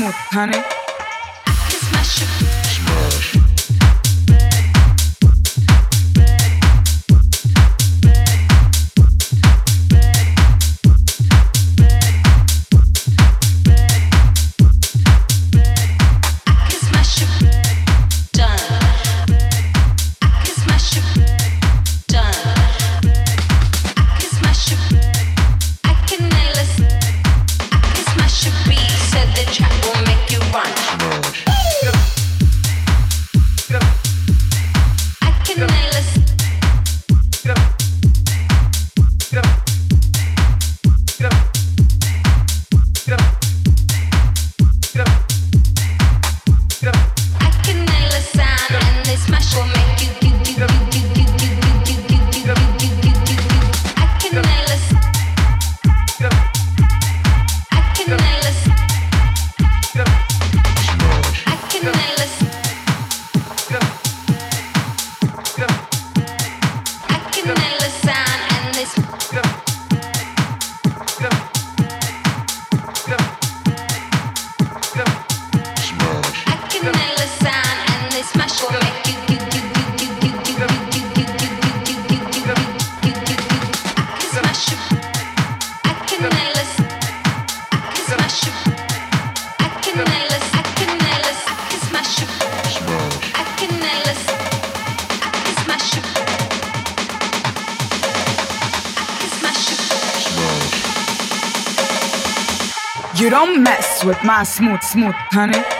smooth, honey. Smooth, smooth, honey.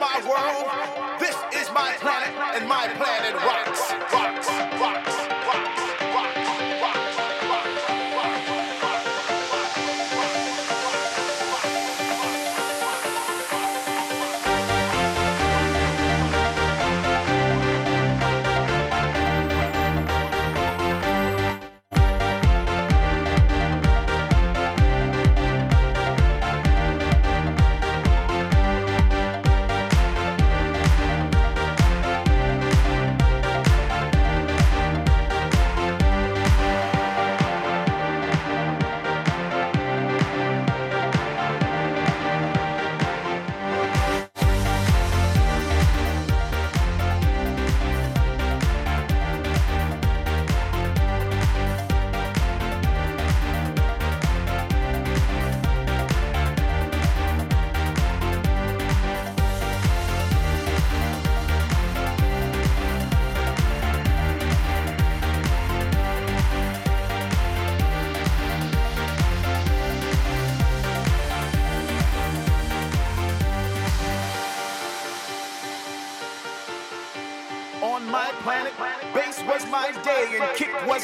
My world. This is my planet, and my planet rocks, rocks, rocks, rocks,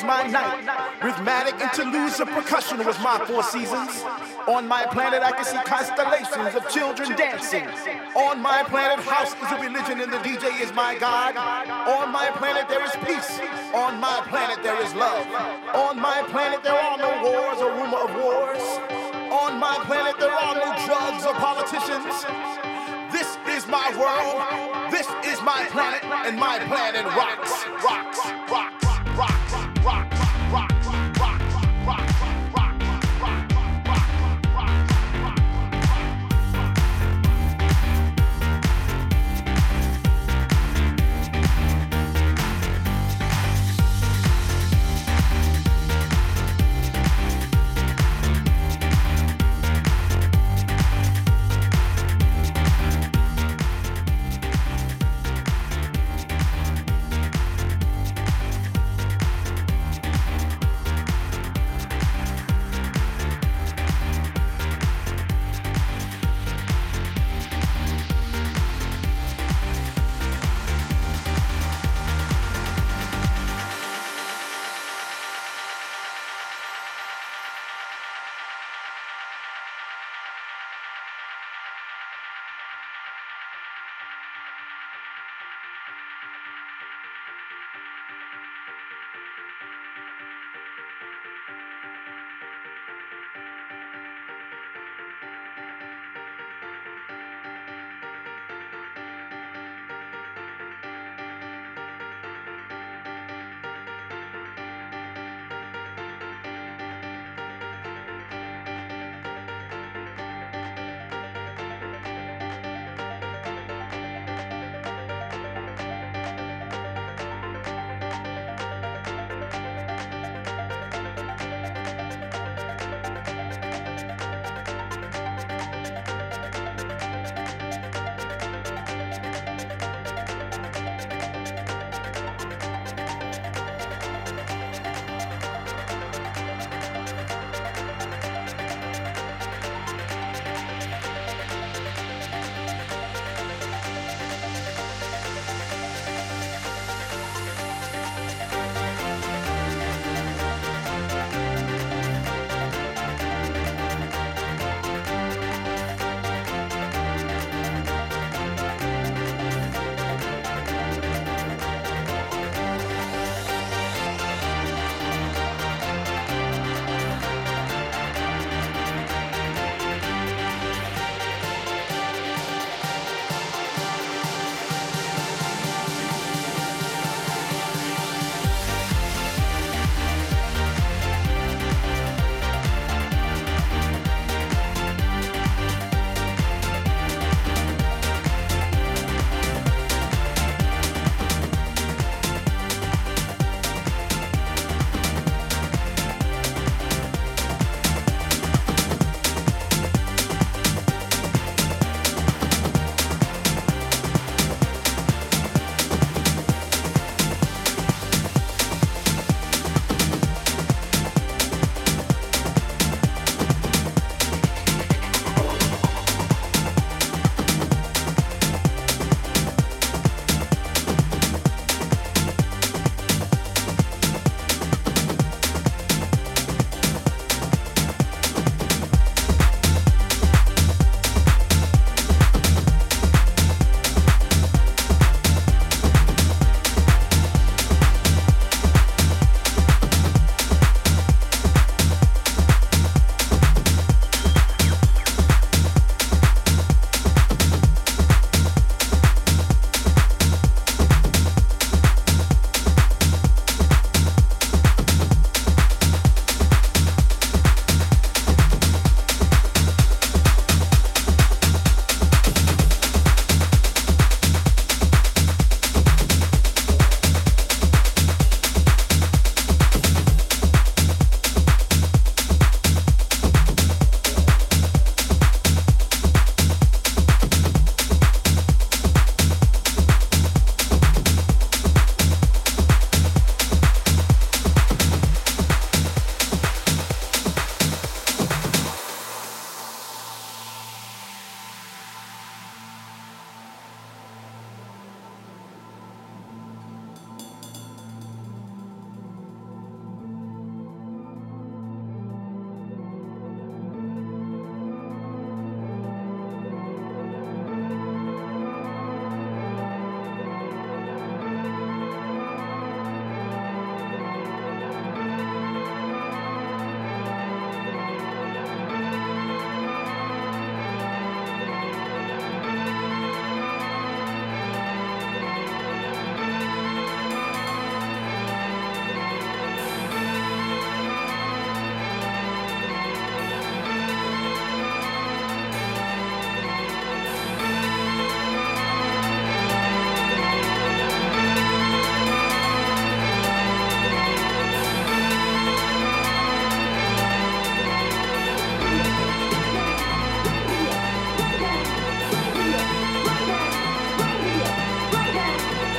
my night. Rhythmic interludes of percussion was my four seasons. On my planet, I can see constellations of children dancing. On my planet, house is a religion and the DJ is my God. On my planet, there is peace. On my planet, there is love. On my planet, there are no wars or rumor of wars. On my planet, there are no drugs or politicians. This is my world. This is my planet, and my planet rocks, rocks, rocks, rocks,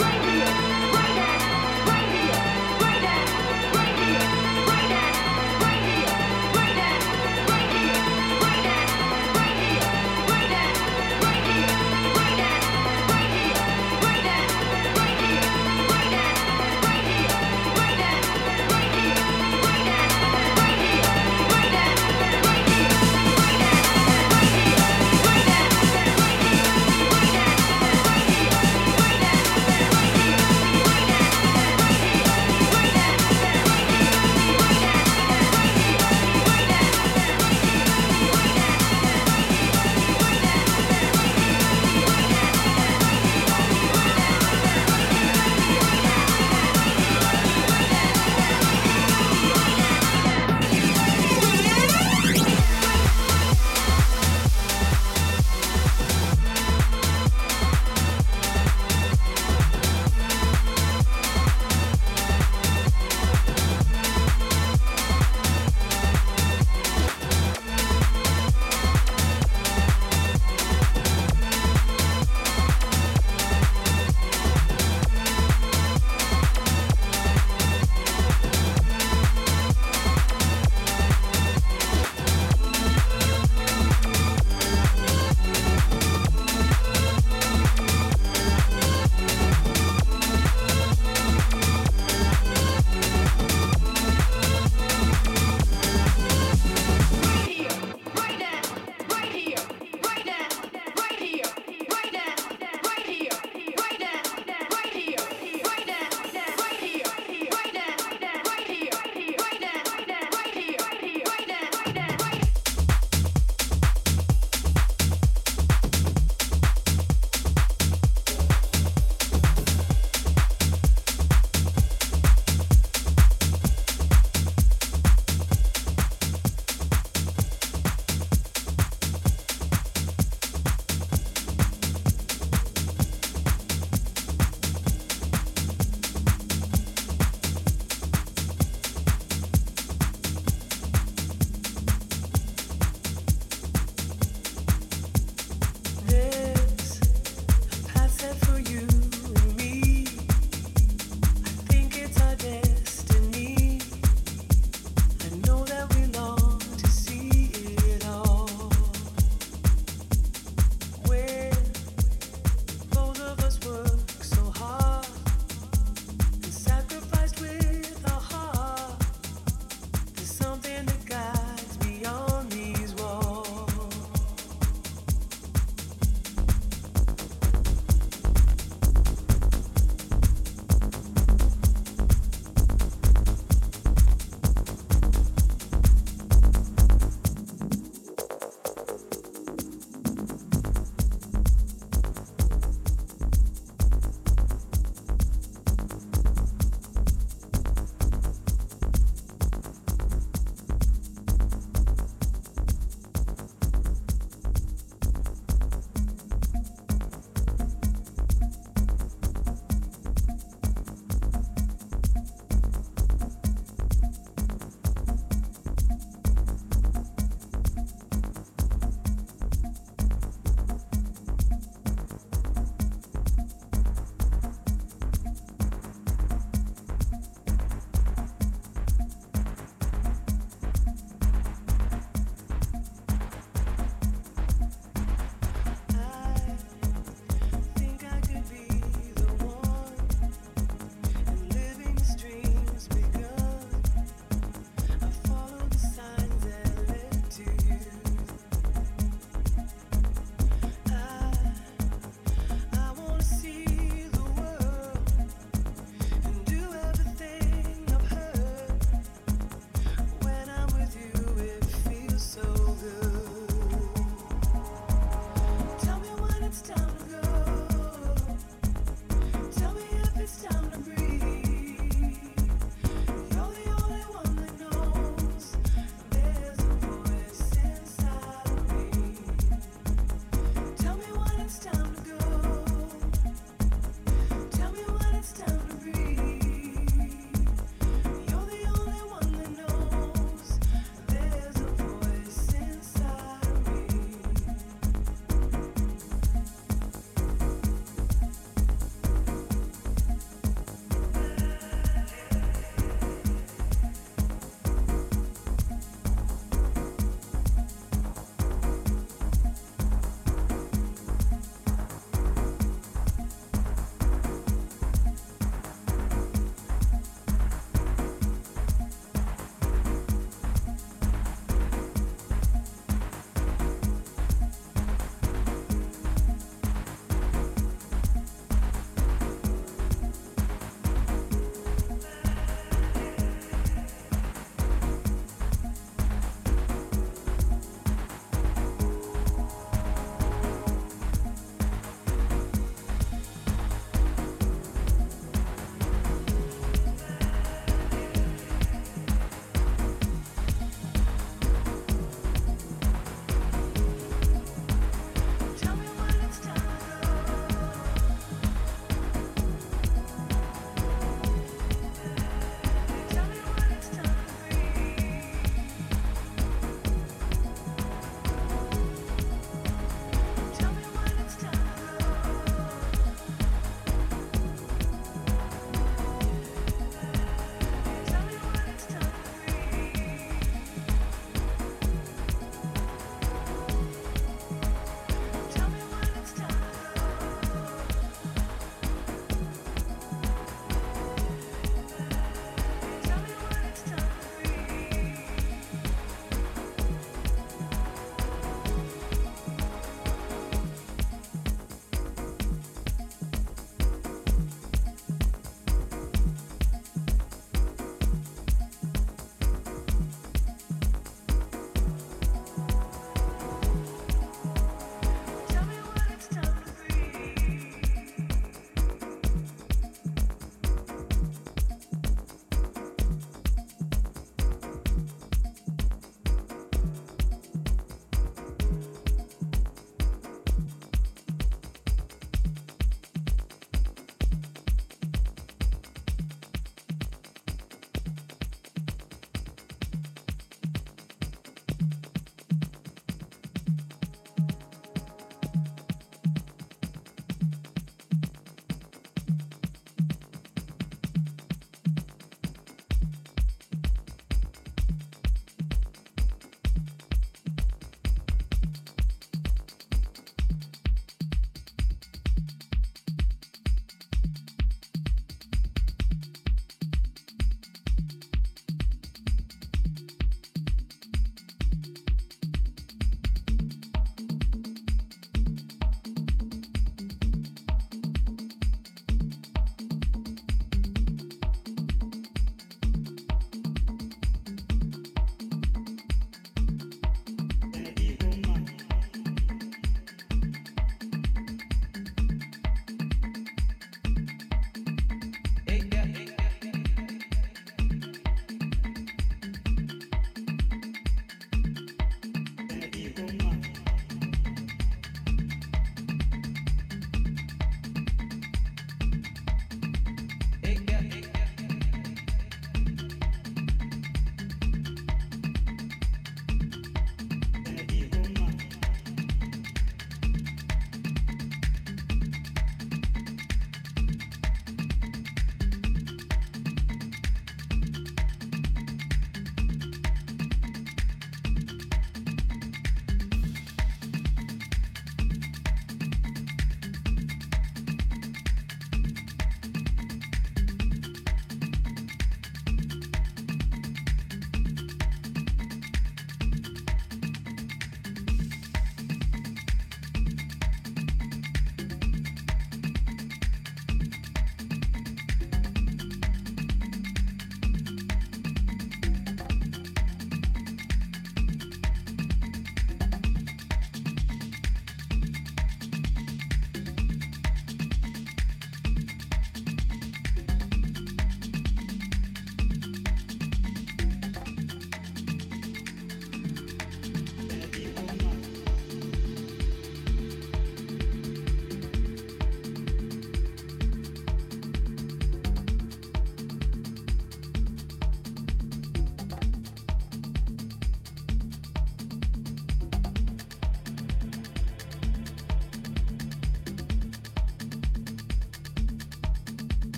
right here.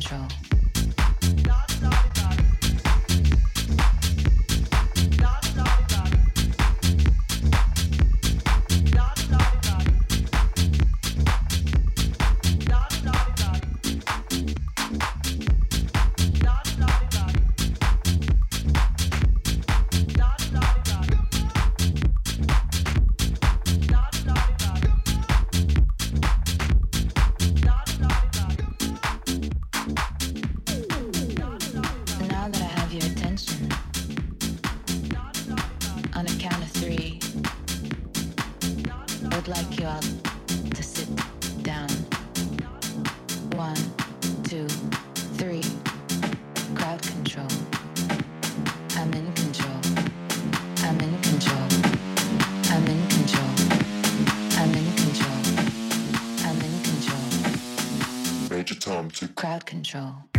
Control. Control.